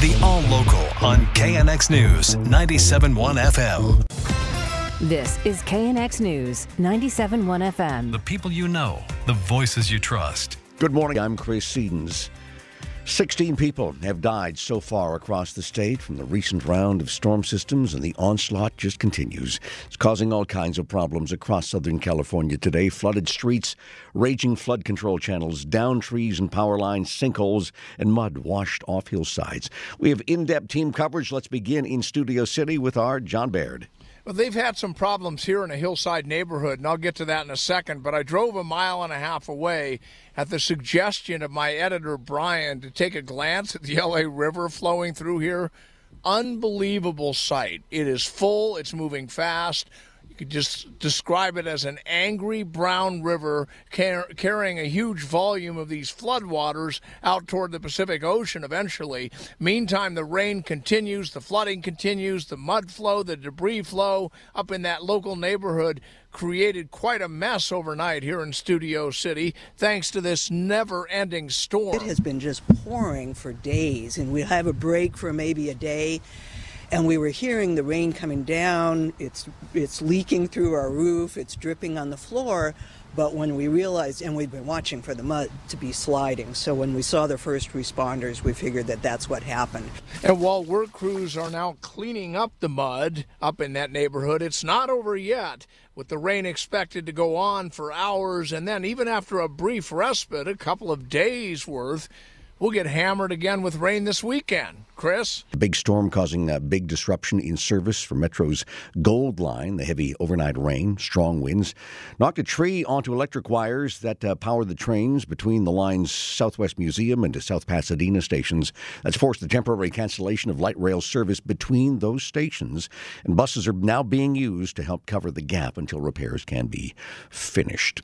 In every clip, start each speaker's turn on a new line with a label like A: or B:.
A: The All Local on KNX News 97.1 FM.
B: This is KNX News 97.1 FM.
A: The people you know, the voices you trust.
C: Good morning. I'm Chris Sedens. 16 people have died so far across the state from the recent round of storm systems, and the onslaught just continues. It's causing all kinds of problems across Southern California today flooded streets, raging flood control channels, down trees and power lines, sinkholes, and mud washed off hillsides. We have in depth team coverage. Let's begin in Studio City with our John Baird.
D: Well, they've had some problems here in a hillside neighborhood, and I'll get to that in a second. But I drove a mile and a half away at the suggestion of my editor, Brian, to take a glance at the LA River flowing through here. Unbelievable sight. It is full, it's moving fast could just describe it as an angry brown river car- carrying a huge volume of these floodwaters out toward the Pacific Ocean eventually. Meantime, the rain continues, the flooding continues, the mud flow, the debris flow up in that local neighborhood created quite a mess overnight here in Studio City thanks to this never ending storm.
E: It has been just pouring for days, and we have a break for maybe a day and we were hearing the rain coming down. It's it's leaking through our roof. It's dripping on the floor. But when we realized, and we'd been watching for the mud to be sliding, so when we saw the first responders, we figured that that's what happened.
D: And while work crews are now cleaning up the mud up in that neighborhood, it's not over yet. With the rain expected to go on for hours, and then even after a brief respite, a couple of days worth, we'll get hammered again with rain this weekend. Chris?
C: The big storm causing a big disruption in service for Metro's Gold Line. The heavy overnight rain, strong winds, knocked a tree onto electric wires that uh, power the trains between the line's Southwest Museum and to South Pasadena stations. That's forced the temporary cancellation of light rail service between those stations, and buses are now being used to help cover the gap until repairs can be finished.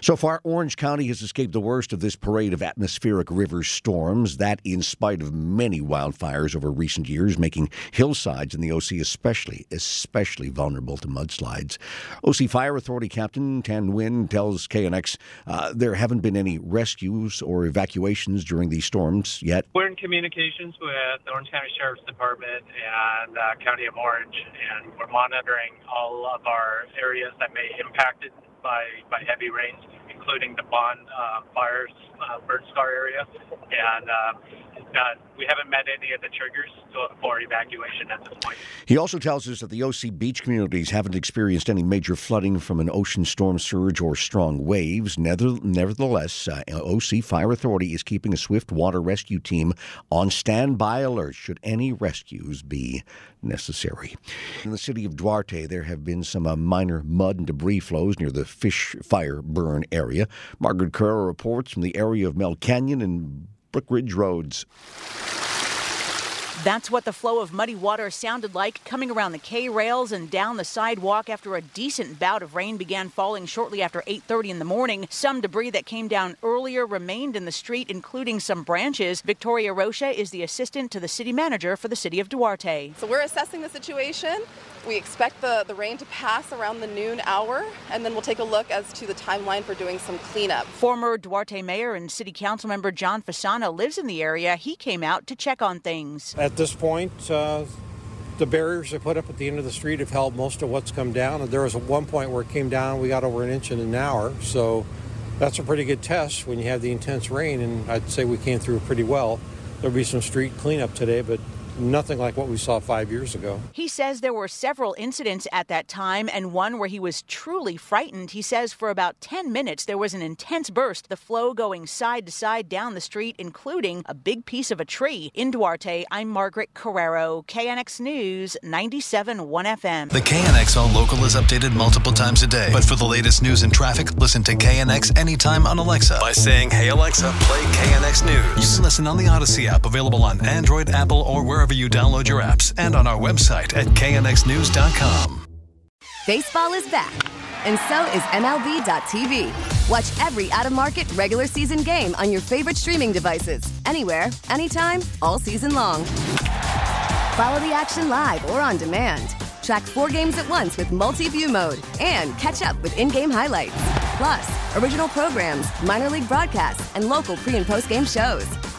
C: So far, Orange County has escaped the worst of this parade of atmospheric river storms, that in spite of many wildfires over recent years, making hillsides in the OC especially, especially vulnerable to mudslides. OC Fire Authority Captain Tan Nguyen tells KNX uh, there haven't been any rescues or evacuations during these storms yet.
F: We're in communications with Orange County Sheriff's Department and uh, County of Orange, and we're monitoring all of our areas that may be impacted by, by heavy rains, including the Bond uh, Fires uh, Burn Scar area. And uh, we haven't met any of the triggers for evacuation at this point.
C: He also tells us that the OC beach communities haven't experienced any major flooding from an ocean storm surge or strong waves. Nevertheless, uh, OC Fire Authority is keeping a swift water rescue team on standby alert should any rescues be necessary. In the city of Duarte, there have been some uh, minor mud and debris flows near the fish fire burn area. Margaret Carrero reports from the area of Melcanyon and Brookridge roads.
G: That's what the flow of muddy water sounded like coming around the K rails and down the sidewalk after a decent bout of rain began falling shortly after 8:30 in the morning. Some debris that came down earlier remained in the street including some branches. Victoria Rocha is the assistant to the city manager for the city of Duarte.
H: So we're assessing the situation. We expect the, the rain to pass around the noon hour, and then we'll take a look as to the timeline for doing some cleanup.
G: Former Duarte Mayor and City Council member John Fasano lives in the area. He came out to check on things.
I: At this point, uh, the barriers they put up at the end of the street have held most of what's come down. There was one point where it came down, we got over an inch in an hour, so that's a pretty good test when you have the intense rain, and I'd say we came through pretty well. There'll be some street cleanup today, but nothing like what we saw five years ago.
G: He says there were several incidents at that time and one where he was truly frightened. He says for about 10 minutes there was an intense burst, the flow going side to side down the street, including a big piece of a tree. In Duarte, I'm Margaret Carrero, KNX News 97.1 FM.
A: The KNX All Local is updated multiple times a day. But for the latest news and traffic, listen to KNX anytime on Alexa by saying, Hey Alexa, play KNX News. You can listen on the Audacy app, available on Android, Apple, or wherever you download your apps, and on our website at knxnews.com.
J: Baseball is back, and so is MLB.tv. Watch every out of market regular season game on your favorite streaming devices, anywhere, anytime, all season long. Follow the action live or on demand. Track four games at once with multi view mode and catch up with in game highlights. Plus, original programs, minor league broadcasts, and local pre and post game shows.